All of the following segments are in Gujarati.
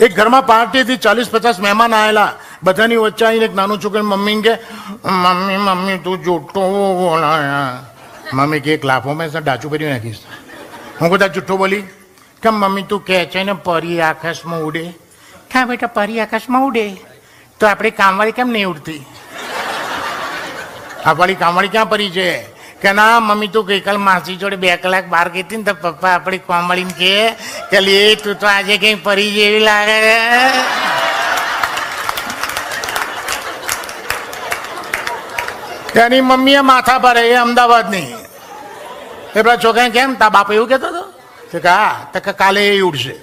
એક ઘરમાં પાર્ટીથી ચાલીસ પચાસ મહેમાન આવેલા બધાની વચ્ચે આવીને એક નાનું છોકરી મમ્મી કે, મમ્મી મમ્મી, તું જૂઠો બોલાયા. મમ્મી કે, એક લાફો મેં ડાચું કરી નાખીશ. હું કદાચ જૂઠો બોલી. કેમ મમ્મી, તું કહે છે ને પરી આકાશમાં ઉડે. હા બેટા, પરી આકાશમાં ઉડે. તો આપણી કામવાળી કેમ નહીં ઉડતી? આપણી કામવાળી ક્યાં પરી છે? કે ના, મમ્મી, તું ગઈકાલ માસી જોડે બે કલાક બહાર ગઈ હતી ને તો પપ્પા આપણી કામવાળીને કે કે લે, તું તો આજે કઈ પરી જેવી લાગે છે." મમ્મીએ માથા પર એ અમદાવાદની. એ પેલા છોકરા કેમ? તા બાપ એવું કહેતો હતો? કે હા, તો કાલે એ ઉડશે.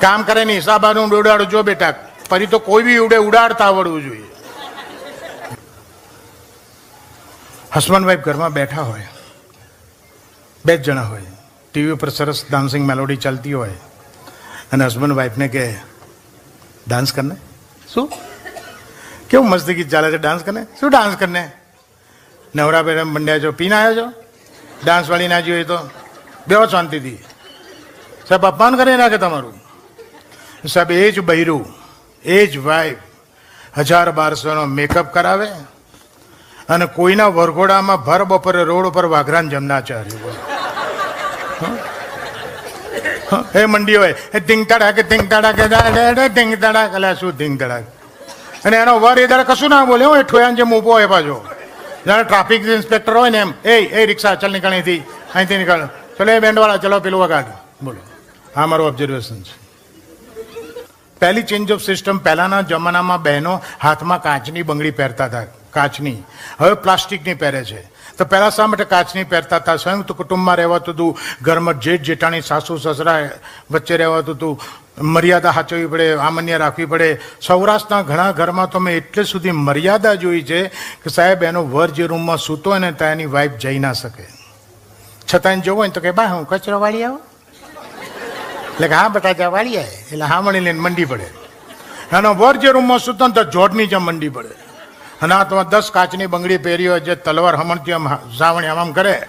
કામ કરે ને હિસાબાનું ઉડાડો જો બેટા, ફરી તો કોઈ બી ઉડે, ઉડાડતા આવડવું જોઈએ. હસબન્ડ વાઈફ ઘરમાં બેઠા હોય, બે જ જણા હોય, ટીવી ઉપર સરસ ડાન્સિંગ મેલોડી ચાલતી હોય, અને હસબન્ડ વાઈફને કહે ડાન્સ કરને? શું? કેવું મસ્ત ગીત ચાલે છે ડાન્સ કરને? શું ડાન્સ કરને? નવરા બેરમ મંડ્યા છો પીને આવ્યો છો? ડાન્સ વાળી ના જોઈએ તો? બેવો શાંતિથી. સાહેબ, અપમાન કરી નાખે તમારું. સાહેબ, એ જ બૈરું, એ જ વાઈફ, હજાર બારસોનો મેકઅપ કરાવે અને કોઈના વરઘોડામાં ભર બપોરે રોડ ઉપર વાઘરાન જમનાચાર્ય બોલો. હે? મંડી હોય એ ધીંગ તડાકે ધીંગ તડાકે ધીંગ તડાક એટલે શું ધીંગ તડાક અને એનો વર એ દાડા કશું ના બોલે, હું એ ઠોયાન જેમ ઊભો હોય પાછો. જ્યારે ટ્રાફિક ઇન્સ્પેક્ટર હોય ને એમ, એ એ રિક્ષા, ચાલ નીકળી અહીંથી અહીંથી નીકળ. ચલો એ બેન્ડવાળા, ચલો પેલું વગાડ. બોલો. આ મારું ઓબ્ઝર્વેશન છે. પહેલી ચેન્જ ઓફ સિસ્ટમ પહેલાના જમાનામાં બહેનો હાથમાં કાચની બંગડી પહેરતા હતા. કાચની. હવે પ્લાસ્ટિકની પહેરે છે. તો પહેલાં શા માટે કાચની પહેરતા હતા? સંયુક્ત કુટુંબમાં રહેવાતું હતું. ઘરમાં જેઠ જેઠાણી, સાસુ, સસરા વચ્ચે રહેવાતું હતું. મર્યાદા સાચવવી પડે, આમન્ય રાખવી પડે. સૌરાષ્ટ્રના ઘણા ઘરમાં તો મેં એટલે સુધી મર્યાદા જોઈ છે કે સાહેબ, એનો વર જે રૂમમાં સૂતો હોય ને, ત્યાં એની વાઈફ જઈ ના શકે. છતાં જવું હોય તો કે બા, હું કચરો વાળી આવું? એટલે કે, હા, બટાકા વાળી આવે એટલે હા મળી લઈને મંડી પડે. એનો વર જે રૂમમાં સૂતો ને, તો જોડની જેમ મંડી પડે. અને હાથમાં દસ કાચની બંગડી પહેરી હોય જે તલવાર હમણથી આમ ઝાવણી આમ કરે,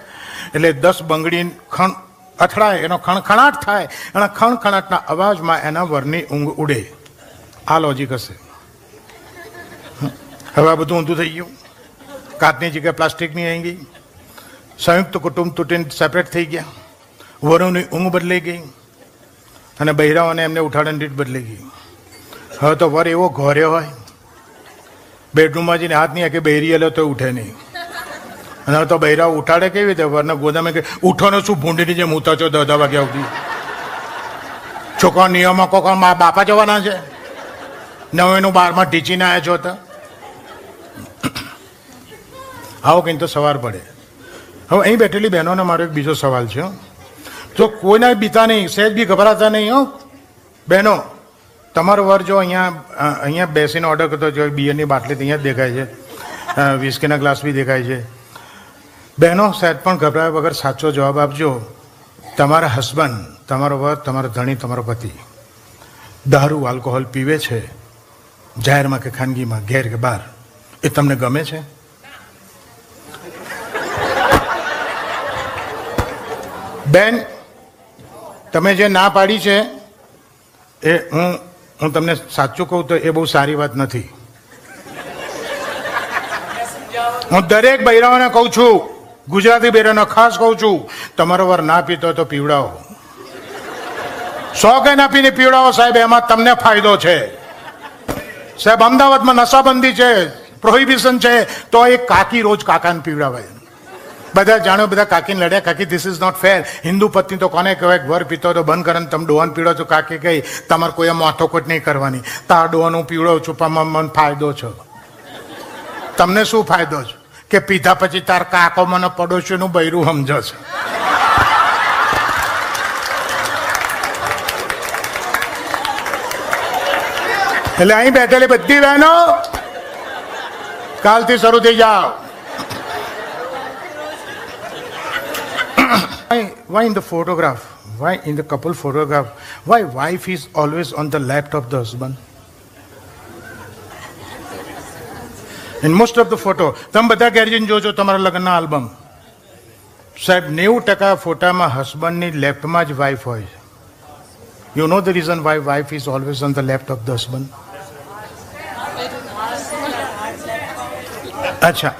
એટલે દસ બંગડી ખણ અથડાય, એનો ખણખણાટ થાય, અને ખણખણાટના અવાજમાં એના વરની ઊંઘ ઉડે. આ લોજિક હશે. હવે આ બધું ઊંધું થઈ ગયું. કાચની જગ્યાએ પ્લાસ્ટિકની આવી ગઈ. સંયુક્ત કુટુંબ તૂટીને સેપરેટ થઈ ગયા. વરુની ઊંઘ બદલાઈ ગઈ. અને બહેરાઓને એમને ઉઠાડણ દીઠ બદલાઈ ગઈ. હવે તો વર એવો ઘોર્યો હોય બેડરૂમમાં જઈને હાથ નહીં કે બહેરી એલો તો ઉઠે નહીં. અને તો બૈરા ઉઠાડે કેવી રીતે? વરના ગોદામે કે, ઉઠોને શું ભૂંડીની જેમ ઉતા છો દોઢા વાગ્યા સુધી? છોકરા નિયમો કોકો મા બાપા જવાના છે. નવેનું બારમાં ટીચીને આવ્યા છો તો. આવો કંઈ તો સવાર પડે. હવે અહીં બેઠેલી બહેનોને મારો એક બીજો સવાલ છે જો કોઈના બીતા નહીં સહેજ બી ગભરાતા નહીં, હો. બહેનો તમારો વર જો અહીંયા અહીંયા બેસીને ઓર્ડર કરતો જો બિયરની બાટલી અહીંયા દેખાય છે. વિસ્કીના ગ્લાસ બી દેખાય છે. બહેનો, સાહેબ પણ ગભરાયા વગર સાચો જવાબ આપજો. તમારા હસબન્ડ તમારો વર, તમારો ધણી, તમારો પતિ. દારૂ આલ્કોહોલ પીવે છે. જાહેરમાં કે ખાનગીમાં, ઘેર કે બહાર. એ તમને ગમે છે? બેન, તમે જે ના પાડી છે, એ હું હું તમને સાચું કહું તો એ બહુ સારી વાત નથી. હું દરેક બૈરાઓને કહું છું, ગુજરાતી બૈરાઓને ખાસ કહું છું, તમારો વર ના પીતો તો પીવડાવો. સો ના પીને પીવડાવો સાહેબ, એમાં તમને ફાયદો છે. સાહેબ, અમદાવાદમાં નશાબંધી છે પ્રોહિબિશન છે, તો એક કાકી રોજ કાકાને પીવડાવે બધા જાણો, બધા કાકીને લડ્યા, કાકી this is not fair Hindu પત્ની તો કોને કહેવાય? ઘર પીતો તો બંધ કરે તમે ડોહન પીડો છો, કાકી કહી તમારે કોઈ માથોકોટ નહીં કરવાની. તાર હું પીવડો છુપામાં મને ફાયદો છો. તમને શું ફાયદો છે? કે પીધા પછી તાર કાકો મને પડોશીનું બૈરું સમજો છે. એટલે અહીં બેઠેલી બધી બહેનો, કાલથી શરૂ થઈ જાઓ. Why, in the photograph why in the couple photograph why wife is always on the left of the husband in most of the photo તમે બધા ઘેર જઈને જોજો તમારા લગ્નના આલ્બમ સાહેબ નેવું ટકા ફોટામાં હસબન્ડની લેફ્ટમાં જ વાઈફ હોય You know the reason why wife is always on the left of the husband? અચ્છા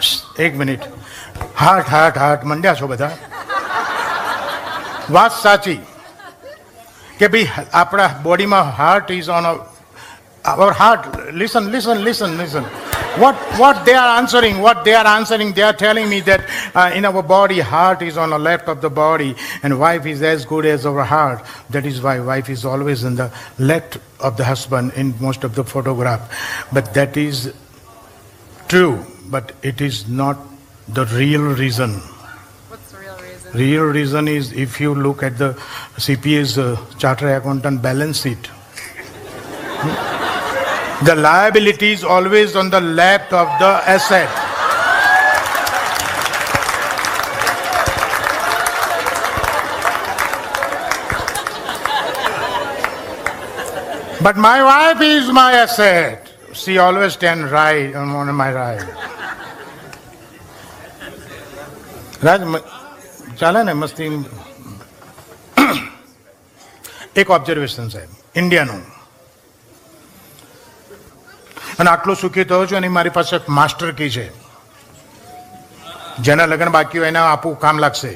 એક મિનિટ હાર્ટ હાર્ટ હાર્ટ મંડ્યા છો બધા વાત સાચી કે ભાઈ આપણા બોડીમાં heart is on our heart listen listen listen listen what what they are answering what they are answering they are telling me that uh, in our body heart is on the left of the body and wife is as good as our heart that is why wife is always in the left of the husband in most of the photograph but that is true but it is not the real reason What's the Real reason is if you look at the CPA's uh, charter accountant balance sheet, hmm, the liability is always on the left of the asset. But my wife is my asset. She always stands right on one of my right. Raj, ચાલે ને, મસ્તી એક ઓબ્ઝર્વેશન સાહેબ ઇન્ડિયાનું અને આટલો સુખી થયો છું અને મારી પાસે માસ્ટર કી છે. જેના લગ્ન બાકી હોય એને આપવું કામ લાગશે.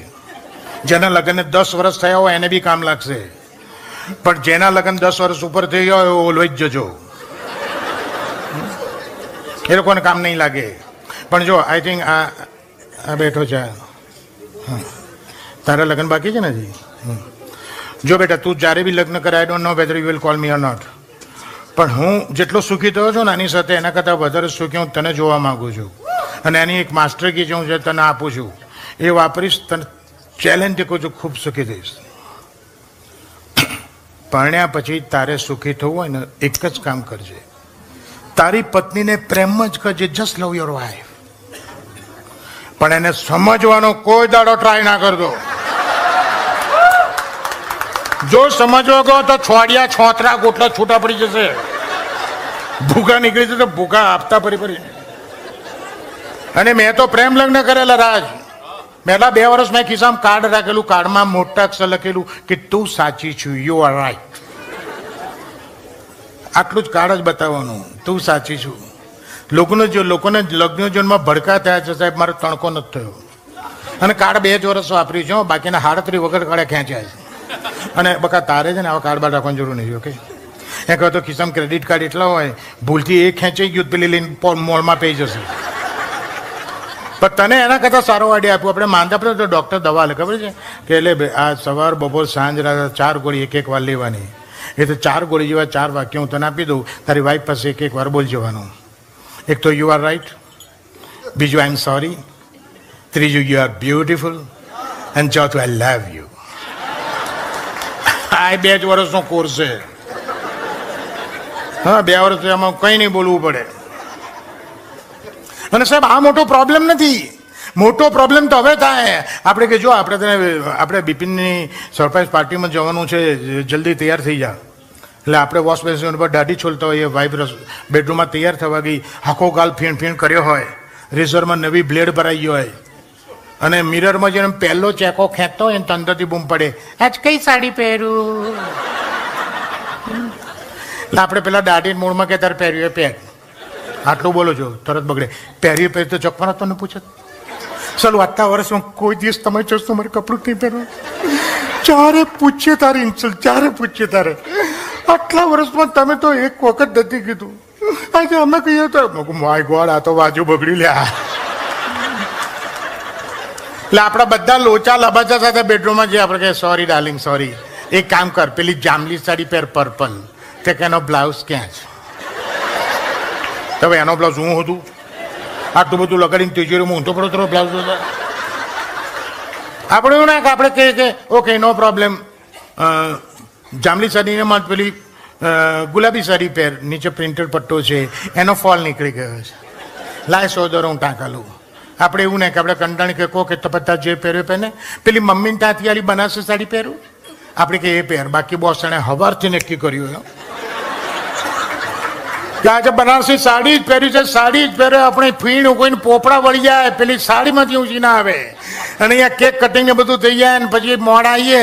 જેના લગ્નને દસ વર્ષ થયા હોય એને બી કામ લાગશે. પણ જેના લગ્ન દસ વર્ષ ઉપર થઈ ગયા હોય ઓલવેજ જજો. એ લોકોને કામ નહીં લાગે. પણ જો આઈ થિંક આ બેઠો છે. હા. તારા લગ્ન બાકી છે ને હજી. જો બેટા, તું જ્યારે બી લગ્ન કરે I don't know whether you will call me or not પણ હું જેટલો સુખી થયો છું ને આની સાથે, એના કરતાં વધારે સુખી હું તને જોવા માગું છું. અને એની એક માસ્ટર કી જે હું જે તને આપું છું, એ વાપરીશ, તને ચેલેન્જ કહું છું, ખૂબ સુખી થઈશ. પરણ્યા પછી તારે સુખી થવું હોય ને, એક જ કામ કરજે. તારી પત્નીને પ્રેમ જ કરજે જસ્ટ લવ યોર વાઈફ પણ એને સમજવાનો કોઈ દાડો ટ્રાય ના કરતો. જો સમજવો ગયો તો છોડિયા છોતરા ગોટલા છૂટા પડી જશે. ભૂખા નીકળી જશે ભૂખા આપતા ફરી ફરી અને મેં તો પ્રેમ લગ્ન કરેલા રાજ. પહેલા બે વર્ષ મેં ખિસ્સામાં કાર્ડ રાખેલું કાર્ડમાં મોટા અક્ષર લખેલું કે તું સાચી છું યુ આર રાઈટ આટલું જ કાર્ડ જ બતાવવાનું. તું સાચી છું. લોકોને જો લોકોને લગ્ન જીવનમાં ભડકા થયા છે સાહેબ, મારો તણકો નથી થયો. અને કાર્ડ બે જ વર્ષ વાપર્યું છે બાકીના હાડત્રી વગર કાળે ખેંચ્યા છે. અને બકા તારે છે ને આવા કાર્ડ બાર રાખવાની જરૂર નહીં ઓકે એ કહો તો ખિસ્સામાં ક્રેડિટ કાર્ડ એટલા હોય, ભૂલથી એ ખેંચાઈ ગયું, પેલી લઈને મોલમાં પઈ જશે. પણ તને એના કરતાં સારો આઈડિયા આપ્યો. આપણે માનતા પડે તો ડૉક્ટર દવા લે, ખબર છે? કે એટલે આ સવાર, બપોર, સાંજ, રાત, ચાર ગોળી એક એક વાર લેવાની. એ તો ચાર ગોળી જેવા ચાર વાક્ય હું તને આપી દઉં. તારી વાઈફ પાસે એક એક વાર બોલ જવાનું એક તો યુ આર રાઈટ બીજું આઈ એમ સોરી ત્રીજું યુ આર બ્યુટીફુલ અને ચોથું આઈ લવ યુ આ બે જ વર્ષનો કોર્સ છે. હા, બે વર્ષ એમાં કંઈ નહીં બોલવું પડે. અને સાહેબ, આ મોટો પ્રોબ્લેમ નથી. મોટો પ્રોબ્લેમ તો હવે થાય. આપણે કે જો, આપણે તને, આપણે બિપિનની સરપ્રાઈઝ પાર્ટીમાં જવાનું છે. જલ્દી તૈયાર થઈ જા. એટલે આપણે વોશ બેસિન પર દાઢી છોલતા હોઈએ વાઇફ બેડરૂમમાં તૈયાર થવા ગઈ હાખો ગાલ ફીણ ફીણ કર્યો હોય રેઝરમાં નવી બ્લેડ ભરાઈ હોય, અને મિરરમાં જેને પહેલો ચેકો ખેંચતો હોય ને તંદરથી બૂમ પડે, આજ કઈ સાડી પહેરું? આપણે પેલા દાઢી મૂળમાં કે તારે પહેર્યું પહેર. આટલું બોલો છો, તરત બગડે. પહેર્યું પહેર્યું તો ચોખ્ખા તને પૂછે ચાલો, આટલા વર્ષમાં કોઈ દિવસ તમે જોશો મારે કપડું નહીં પહેરવા. ચારે પૂછીએ તારે ઇન્સલ્ટ ચારે પૂછીએ તારે. આટલા વર્ષમાં તમે તો એક વખત નથી કીધું. આજે અમે કહીએ તો માય ગોડ, આ તો બાજુ બગડી લ્યા. એટલે આપણા બધા લોચા લબાચા સાથે બેડરૂમમાં જે આપણે કહે સોરી ડાર્લિંગ સોરી એક કામ કર, પેલી જાંબલી સાડી પહેર પર્પલ તે કે એનો બ્લાઉઝ ક્યાં છે? તો એનો બ્લાઉઝ હું હતું? આટલું બધું લગાડીને તિજોરીમાં ઊંધો પડો તો બ્લાઉઝ આપણે એવું ના કે, આપણે કહીએ કે ઓકે નો પ્રોબ્લેમ જાંબલી સાડીને માં પેલી ગુલાબી સાડી પહેર, નીચે પ્રિન્ટેડ પટ્ટો છે, એનો ફોલ નીકળી ગયો છે. લાય સોદરો હું ટાંકા લઉં. આપણે એવું નહીં કે આપણે કંટાણી કે કહો કે તો જે પહેર્યો પહેને પેલી મમ્મીને ત્યાંથી આલી બનારસી સાડી પહેરું? આપણે કે એ પહેર, બાકી બોસ એણે હવારથી નક્કી કર્યું એમ. આજે બનારસી સાડી જ પહેરી છે, સાડી જ પહેરે આપણે ફીણ કોઈને પોપડા વળી જાય, પેલી સાડીમાંથી ઊંચી ના આવે. અને અહીંયા કેક કટિંગ ને બધું થઈ જાય ને પછી મોડા આવીએ,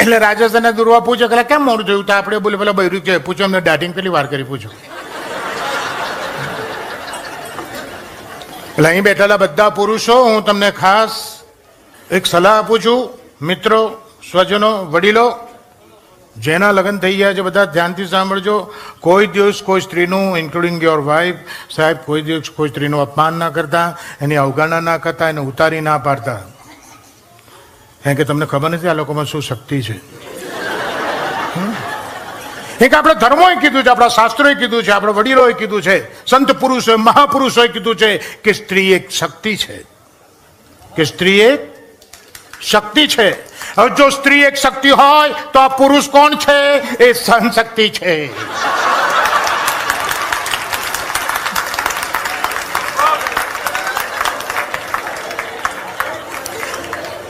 એટલે રાજેશ અને દુર્વા પૂછે કે કેમ મોડું થયું? તો આપણે બોલે, પેલા બૈરું છે પૂછો એમને દાઢીને પેલી વાર કરી પૂછો. એટલે અહીં બેઠેલા બધા પુરુષો, હું તમને ખાસ એક સલાહ આપું છું. મિત્રો, સ્વજનો, વડીલો જેના લગ્ન થઈ ગયા છે, બધા ધ્યાનથી સાંભળજો. કોઈ દિવસ કોઈ સ્ત્રીનું ઇન્ક્લુડિંગ યોર વાઇફ સાહેબ, કોઈ દિવસ કોઈ સ્ત્રીનું અપમાન ના કરતા, એની અવગણના ના કરતા, એને ઉતારી ના પાડતા. કારણ કે તમને ખબર નથી આ લોકોમાં શું શક્તિ છે? એક આપણે ધર્મોએ કીધું છે, આપણા શાસ્ત્રોએ કીધું છે, આપણા વડીલોએ કીધું છે, સંત પુરુષોએ, મહાપુરુષોએ કીધું છે કે સ્ત્રી એક શક્તિ છે. કે સ્ત્રી એક શક્તિ છે. હવે જો સ્ત્રી એક શક્તિ હોય, તો આ પુરુષ કોણ છે? એ સહન શક્તિ છે.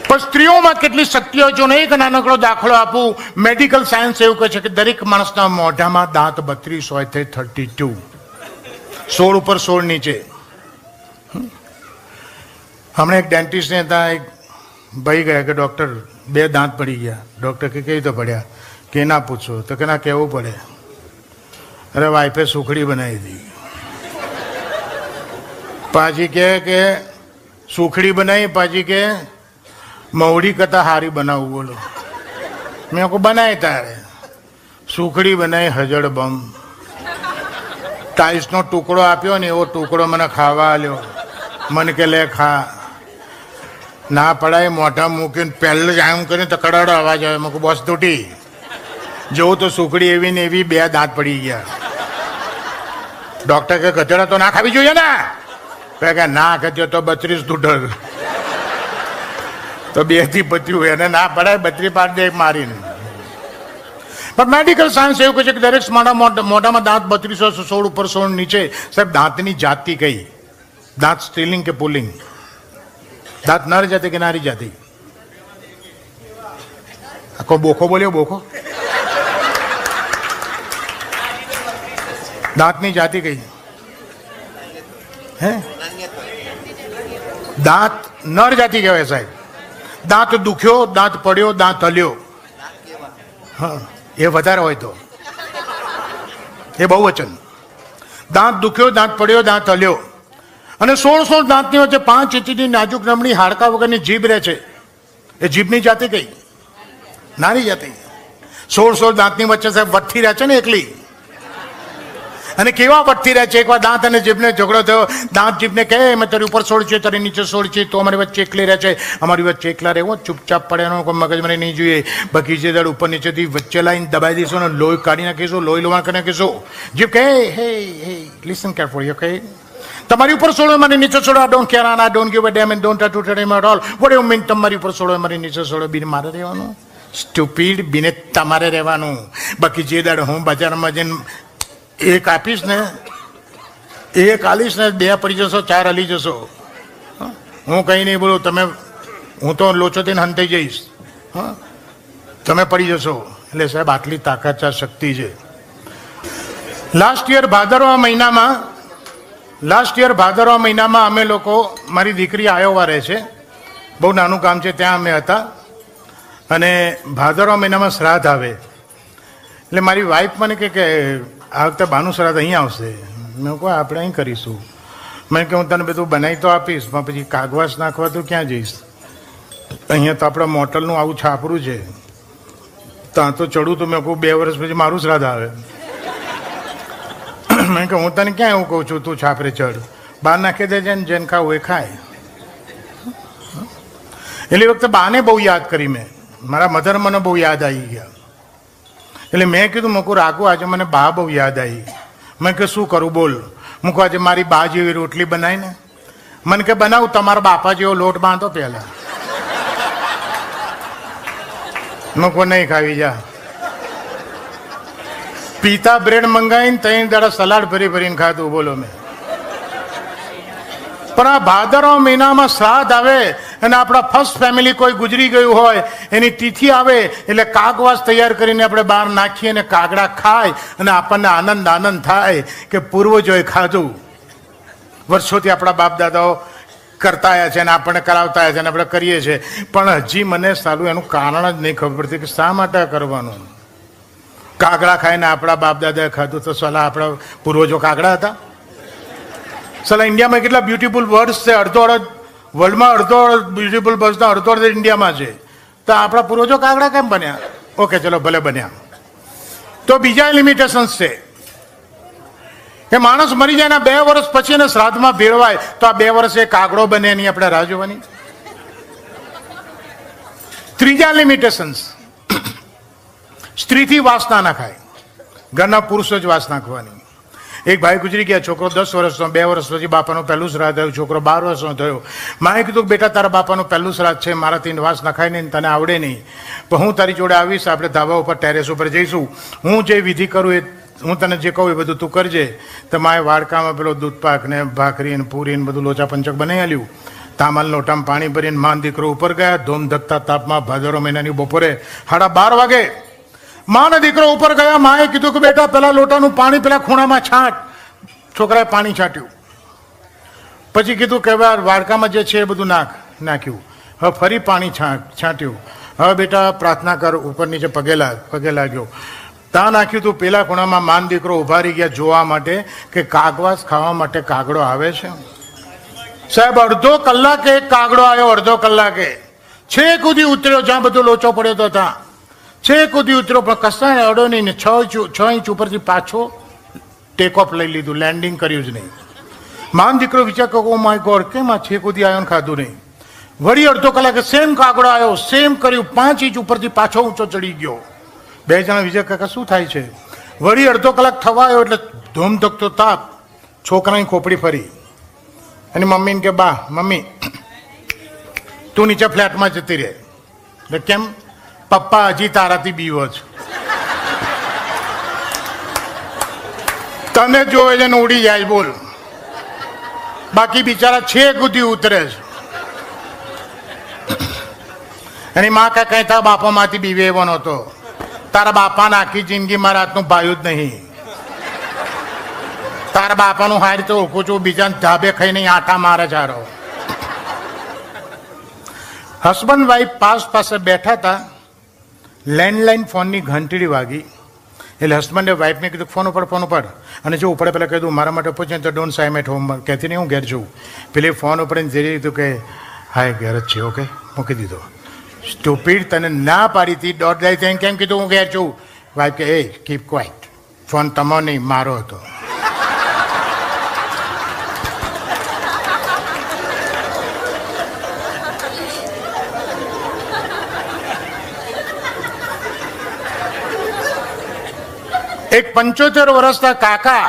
પણ સ્ત્રીઓમાં કેટલી શક્તિઓ ને એક નાનકડો દાખલો આપું મેડિકલ સાયન્સ એવું કહે છે કે દરેક માણસના મોઢામાં દાંત બત્રીસ હોય તે થર્ટી ટુ સોળ ઉપર સોળ નીચે. હમણાં એક ડેન્ટિસ્ટને ત્યાં એક ભાઈ ગયા કે ડૉક્ટર બે દાંત પડી ગયા. ડૉક્ટર કે કેવી રીતે પડ્યા? કે ના પૂછો. તો કે ના કહેવું પડે? અરે વાઈફે સુખડી બનાવી હતી પાછી કહે કે સુખડી બનાવી, પાછી કે મવડી કરતાં હારી બનાવવું બોલો. મેં કહું બનાવી તારે. સુખડી બનાવી હજડ બમ. ટાઇલ્સનો ટુકડો આપ્યો ને એવો ટુકડો મને ખાવા આલ્યો. મને કે, લે ખા. ના પડાય, મોઢા મૂકીને પહેલું જ આમ કરીને તો કડાડો અવાજ આવે. મૂકું બસ તૂટી. જોઉં તો સુખડી એવી ને એવી બે દાંત પડી ગયા. ડૉક્ટર કે, ગધેડા તો ના ખાવી જોઈએ ને? કહે કે ના ખાધ્યો તો બત્રીસ તૂટક તો બેથી પત્યું એને ના પડાય, બત્રી પાડ દે મારીને. પણ મેડિકલ સાયન્સ એવું કહે છે કે દરેક મોઢા મોઢામાં દાંત બત્રીસો, સોળ ઉપર સોળ નીચે. સાહેબ, દાંતની જાતિ કઈ? દાંત સ્ટીલિંગ કે પુલિંગ? દાંત નર જાતિ કે નારી જાતિ? આખો બોખો બોલ્યો, બોખો? દાંતની જાતિ કઈ? હે? દાંત નર જાતિ કહેવાય સાહેબ. દાંત દુખ્યો, દાંત પડ્યો, દાંત હલ્યો. હા, એ વધારે હોય તો. એ બહુ વચન દાંત દુખ્યો, દાંત પડ્યો, દાંત હલ્યો. અને સોળ સોળ દાંતની વચ્ચે પાંચ ઇંચની નાજુક નમણી હાડકા વગરની જીભ રહે છે, એ જીભની જાતિ કઈ? નાની જાતિ. સોળ સોળ દાંતની વચ્ચે સાહેબ વઠ્ઠી રહે છે ને એકલી. અને કેવા વટથી રહે છે? એકવાર દાંત અને જીભને ઝઘડો થયો. દાંત જીભને કહે, મેં તારી ઉપર સોળ છે તારી નીચે સોળ છે તો અમારી વચ્ચે એકલી રહે છે. અમારી વચ્ચે એકલા રહેવો, ચૂપચાપ પડે, એનો કોઈ મને નહીં જોઈએ. બગીચે દળ ઉપર નીચેથી વચ્ચે લાઈન દબાઈ દઈશું અને લોહી કાઢી નાખીશું, લોહી લોવા કરી નાખીશું. જીભ કહે, હે હે લિસન કેરફુલ ઓકે તમારી ઉપર સોળો મારી નીચે સોળો. ડોન્ટ કેર આ don't give a damn and don't to ted at all what you mean તમારી ઉપર સોળો મારી નીચે છોડો બિન મારે રહેવાનું? સ્ટુપિડ બીને તમારે રહેવાનું. બાકી જે દાડ હું બજારમાં જઈને એક આપીશ ને, એક આલીશ ને, બે પડી જશો, ચાર હલી જશો. હા? કંઈ નહીં બોલું, તમે, હું તો લોચો થઈને હંતાઈ જઈશ. હા? તમે પડી જશો. એટલે સાહેબ, આટલી તાકાત શક્તિ છે. લાસ્ટ યર ભાદરવા મહિનામાં લાસ્ટ યર ભાદરવા મહિનામાં અમે લોકો, મારી દીકરી આયોવા રહે છે. બહુ નાનું કામ છે, ત્યાં અમે હતા. અને ભાદરવા મહિનામાં શ્રાદ્ધ આવે. એટલે મારી વાઈફ મને કહે કે, આ વખતે બાનું શ્રાદ્ધ અહીં આવશે. મેં કહું, આપણે અહીં કરીશું. મેં કે હું તને બધું બનાવી તો આપીશ, પણ પછી કાગવાસ નાખવા તો ક્યાં જઈશ? અહીંયા તો આપણા મોટલનું આવું છાપરું છે. ત્યાં તો ચડું તો મેં કહું, બે વર્ષ પછી મારું શ્રાદ્ધ આવે. મેં કહું હું તને ક્યાં એવું કહું છું? તું છાપરે ચડ બહાર નાખી દેજે ને, જેને ખાવું એ ખાય. એટલે વખતે બાને બહુ યાદ કરી મેં. મારા મધર મને બહુ યાદ આવી ગયા. એટલે મેં કીધું, મૂકું રાખું, આજે મને બા બહુ યાદ આવી. મેં કે શું કરું? બોલ. મૂકું, આજે મારી બા જેવી રોટલી બનાવીને મને કે બનાવું, તમારા બાપા જેવો લોટ બાંધો પહેલા. મૂકું, નહીં ખાવી, જા. પીતા બ્રેડ મંગાવીને ત્રણ દાડા સલાડ ભરી ભરીને ખાધું, બોલો મેં. પણ આ ભાદરવા મહિનામાં શ્રાદ્ધ આવે અને આપણા ફર્સ્ટ ફેમિલી કોઈ ગુજરી ગયું હોય, એની તિથિ આવે, એટલે કાગવાસ તૈયાર કરીને આપણે બહાર નાખીએ અને કાગડા ખાય અને આપણને આનંદ આનંદ થાય કે પૂર્વજોએ ખાધું. વર્ષોથી આપણા બાપ દાદાઓ કરતા આવ્યા છે અને આપણને કરાવતા આવ્યા છે અને આપણે કરીએ છીએ. પણ હજી મને સાલું એનું કારણ જ નહીં ખબર પડતી કે શા માટે કરવાનું. કાગડા ખાઈને આપણા બાપ દાદાએ ખાધું તો સલા આપણા પૂર્વજો કાગડા હતા. સલાહ ઇન્ડિયામાં કેટલા બ્યુટીફુલ વર્ડ્સ છે. અડધો અડધ વર્લ્ડમાં અડધો અડધ બ્યુટીફુલ વર્ડ્સના અડધો અડધ ઇન્ડિયામાં છે. તો આપણા પૂર્વજો કાગડા કેમ બન્યા? ઓકે, ચલો, ભલે બન્યા. તો બીજા લિમિટેશન્સ છે. કે માણસ મરી જાય બે વર્ષ પછી એને શ્રાદ્ધમાં ભેળવાય, તો આ બે વર્ષ એ કાગડો બને એની આપણે રાહ જોવાની. ત્રીજા લિમિટેશન્સ સ્ત્રીથી વાસ ના ખાય ઘરના પુરુષો જ વાસ નાખવાની. એક ભાઈ ગુજરી ગયા, છોકરો દસ વર્ષનો, બે વર્ષ પછી બાપાનો પહેલું શ્રાદ્ધ થયું, છોકરો બાર વર્ષનો થયો. માએ કીધું, બેટા, તારા બાપાનું પહેલું શ્રાદ્ધ છે, મારાથી વાસ નખાય નહીં તને આવડે નહીં. પણ હું તારી જોડે આવીશ, આપણે ધાબા ઉપર, ટેરેસ ઉપર જઈશું. હું જે વિધિ કરું એ, હું તને જે કહું એ બધું તું કરજે. તો માએ વાડકામાં પેલો દૂધપાક ને ભાખરી ને પૂરી ને બધું લોચા પંચક બનાવી આલ્યું. તામલ લોટામાં પાણી ભરીને માન દીકરો ઉપર ગયા. ધોમ ધકતા તાપમાં ભાદરો મહિનાની બપોરે સાડા બાર વાગે માને દીકરો ઉપર ગયા, માએ કીધું કે બેટા, પેલા લોટાનું પાણી પેલા ખૂણામાં છાંટ. છોકરાએ પાણી છાંટ્યું. પછી કીધું કે વાડકામાં જે છે એ બધું નાખ, નાખ્યું. હવે ફરી પાણી છાંટ, છાંટ્યું. હવે બેટા, પ્રાર્થના કર ઉપર નીચે પગે પગે લાગ્યો. ત્યાં નાખ્યું તું, પેલા ખૂણામાં માન દીકરો ઊભા રહી ગયા જોવા માટે કે કાગવાસ ખાવા માટે કાગડો આવે છે? સાહેબ, અડધો કલાકે કાગડો આવ્યો, અડધો કલાકે. છેક સુધી ઉતર્યો, જ્યાં બધો લોચો પડ્યો તો ત્યાં. છેક સુધી ઉતર્યો, પણ કસાય અડો નહીં ને છ છ ઇંચ ઉપરથી પાછો ટેક ઓફ લઈ લીધું લેન્ડિંગ કર્યું જ નહીં. માન દીકરો વિચાર કહો માય ગોડ કેમ આ છેક સુધી આવ્યો ખાધું નહીં? વળી અડધો કલાકે સેમ કાગડો આવ્યો સેમ કર્યું, પાંચ ઇંચ ઉપરથી પાછો ઊંચો ચડી ગયો. બે જણા વિજય કાકા શું થાય છે? વળી અડધો કલાક થવા આવ્યો એટલે ધૂમ ધકતો તાપ, છોકરાની ખોપડી ફરી. અને મમ્મીને કે, બા, મમ્મી, તું નીચે ફ્લેટમાં જતી રહે. એટલે કેમ? પપ્પા હજી તારાથી બીવો છે. તને જોવે છે ને ઉડી જાય બોલ. બાકી બિચારા છે સુધી ઉતરે છે. એની માં કાંઈ કહેતા બાપામાંથી બીવે એવો નહોતો. તારા બાપાને આખી જિંદગી મારા હાથનું ભાયું જ નહીં. તારા બાપાનું હારી તો ઓળખું છું, બીજાને ધાબે ખાઈને આટા મારે ચારો હસબન્ડ વાઈફ પાસ પાસે બેઠા હતા. લેન્ડલાઈન ફોનની ઘંટડી વાગી. એટલે હસબન્ડે વાઈફને કીધું, ફોન ઉપર ફોન ઉપર અને જો ઉપડે પહેલાં કીધું, મારા માટે પૂછે તો ડોન્ટ સાઈમ એટ હોમ કહેતી નહીં, હું ઘેર જઉં પેલી ફોન ઉપર જઈ દીધું કે, હાય, ઘેર જ છે ઓકે મૂકી દીધો. સ્ટુપિડ તને ના પાડી હતી દોઢ દાઈ થઈને કેમ કીધું, હું ઘેર છું. વાઈફ કે, એ કીપ ક્વાઇટ ફોન તમારો નહીં, મારો હતો. એક પંચોતેર વર્ષના કાકા,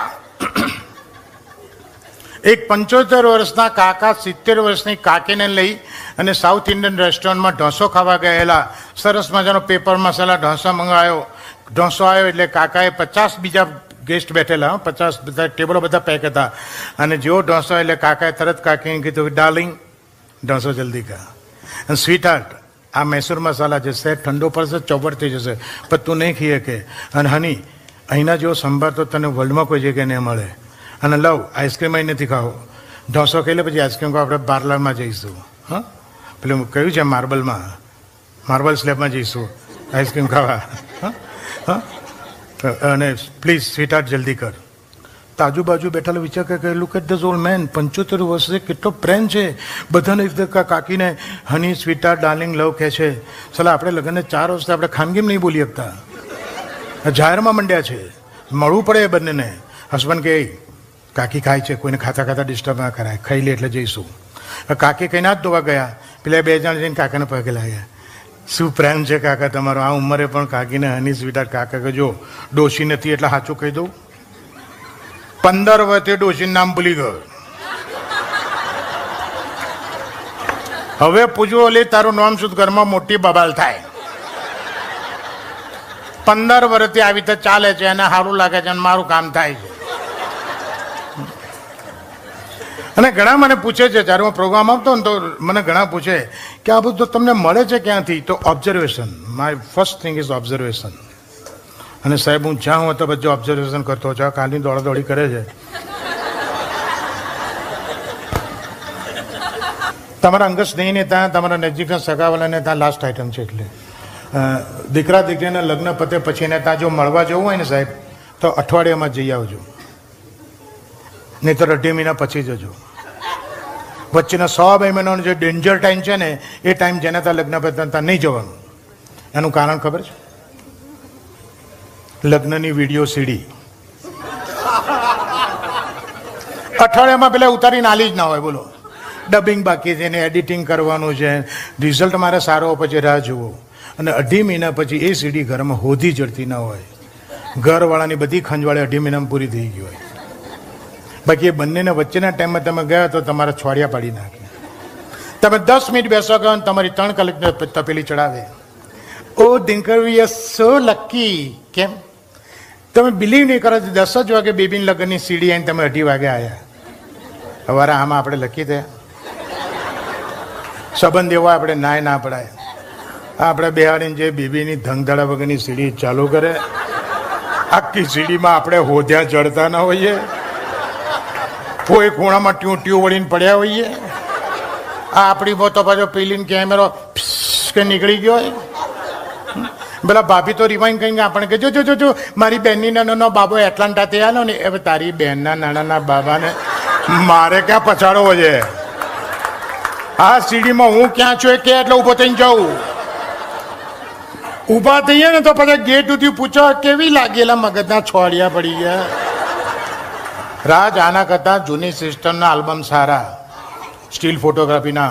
એક પંચોતેર વર્ષના કાકા સિત્તેર વર્ષની કાકીને લઈ અને સાઉથ ઇન્ડિયન રેસ્ટોરન્ટમાં ઢોસો ખાવા ગયેલા. સરસ મજાનો પેપર મસાલા ઢોસો મંગાવ્યો ઢોસો આવ્યો એટલે કાકાએ પચાસ બીજા ગેસ્ટ બેઠેલા પચાસ બધા ટેબલો બધા પેક હતા. અને જેવો ઢોસો એટલે કાકાએ તરત કાકીને કીધું ડાર્લિંગ ઢોસો જલ્દી ખા. અને સ્વીટ હાર્ટ આ મૈસૂર મસાલા જે સેટ ઠંડો પડશે, ચોપડ થઈ જશે, પણ તું નહીં ખીએ કે. અને હની અહીંના જેવો સંભાર તો તને વર્લ્ડમાં કોઈ જગ્યાએ નહીં મળે. અને લવ આઈસ્ક્રીમ અહીં નથી ખાવો. ઢોસો ખાઈ લે પછી આઈસ્ક્રીમ આપણે પાર્લરમાં જઈશું. હા? પેલું કયું છે માર્બલમાં? માર્બલ સ્લેબમાં જઈશું આઈસ્ક્રીમ ખાવા. હા? અને પ્લીઝ સ્વીટ જલ્દી કર. તો આજુબાજુ બેઠેલા વિચાર કે look at this old man પંચોતેર વર્ષે કેટલો પ્રેમ છે. બધાને કાકીને હની સ્વીટાર ડાર્લિંગ લવ કહે છે. સલા, આપણે લગ્નને ચાર વર્ષથી આપણે ખાનગીમ નહીં બોલી શકતા. જાહેરમાં મંડ્યા છે. મળવું પડે એ બંનેને. હસબન્ડ કે "એ, કાકી ખાય છે કોઈને ખાતા ખાતા ડિસ્ટર્બ ના કરાય. ખાઈ લે એટલે જઈશું. કાકી કઈ ના જ ધોવા ગયા. પેલા બે જણ જઈને કાકાને પગે લાગ્યા. શું પ્રેમ છે કાકા તમારો? આ ઉંમરે પણ કાકીને હની સ્વીટાર કાકા કે જો ડોશી નથી એટલે સાચું કહી દઉં? પંદર વર્ષે ડોશીનું નામ ભૂલી ગયો. હવે પૂછવું ઓલી તારું નામ શું? ઘરમાં મોટી બબાલ થાય. પંદર વર્ષથી આવી રીતે ચાલે છે અને સારું લાગે છે અને મારું કામ થાય છે. અને ઘણા મને પૂછે છે, જ્યારે હું પ્રોગ્રામ આપતો ને તો મને ઘણા પૂછે કે આ બધું તમને મળે છે ક્યાંથી? તો observation my first thing is observation અને સાહેબ, હું જ્યાં હું તો બધું ઓબ્ઝર્વેશન કરતો છું. કાલની દોડાદોડી કરે છે. તમારા અંગત સ્નેહીને ત્યાં, તમારા નજીકના સગાવાલાને ત્યાં લાસ્ટ આઈટમ છે એટલે. દીકરા દીકરીના લગ્ન પતે પછી એને ત્યાં જો મળવા જવું હોય ને સાહેબ, તો અઠવાડિયામાં જઈ આવજો. નહીં તો અઢી મહિના પછી જજો. વચ્ચેના સો બે મહિનાનો જે ડેન્જર ટાઈમ છે ને, એ ટાઈમ જેને ત્યાં લગ્ન પતે ત્યાં નહીં જવાનું. એનું કારણ ખબર છે? લગ્નની વીડિયો સીડી અઠવાડિયામાં પેલા ઉતારીને આલી જ ના હોય, બોલો. ડબિંગ બાકી છે એને એડિટિંગ કરવાનું છે. રિઝલ્ટ મારે સારો પછી રાહ જુઓ. અને અઢી મહિના પછી એ સીડી ઘરમાં હોધી જડતી ના હોય. ઘરવાળાની બધી ખંજવાળી અઢી મહિનામાં પૂરી થઈ ગઈ હોય. બાકી એ બંનેના વચ્ચેના ટાઈમમાં તમે ગયા તો તમારા છોડિયા પાડી નાખે. તમે દસ મિનિટ બેસો ગયો અને તમારી ત્રણ કલાક તપેલી ચડાવે. ઓ Dinkar we are so lucky. કેમ? તમે બિલીવ નહીં કરો દસ જ વાગે બેબીન લગ્નની સીડી આવીને તમે અઢી વાગે આવ્યા સવારે આમાં આપણે લખી દે. સંબંધ એવો આપણે નાય ના પડાય. આપણે બિહારીને જે બીબીની ધંધડા વગરની સીડી ચાલુ કરે, આખી સીડીમાં આપણે હોદ્યા ચડતા ના હોઈએ. કોઈ ખૂણામાં ટ્યુ ટ્યુ વળીને પડ્યા હોઈએ. આ આપણી તો પાછો પીલીને કેમેરો કે નીકળી ગયો હોય. પેલા ભાભી તો રિવાઇન કહીને આપણે કે જો જો જો મારી બેનની નાનો બાબો એટલાન્ટા ત્યાં ને એ તારી બેનના નાનાના બાબાને મારે ક્યાં પછાડવો છે? આ સીડીમાં હું ક્યાં છું? એ કે એટલે ઊભો થઈને જાઉં. ઊભા થઈએ ને તો પછી ગેટ સુધી પૂછો કેવી લાગેલા મગજના છોડિયા પડી ગયા. રાજ, આના કરતાં જૂની સિસ્ટમના આલ્બમ સારા. સ્ટીલ ફોટોગ્રાફીના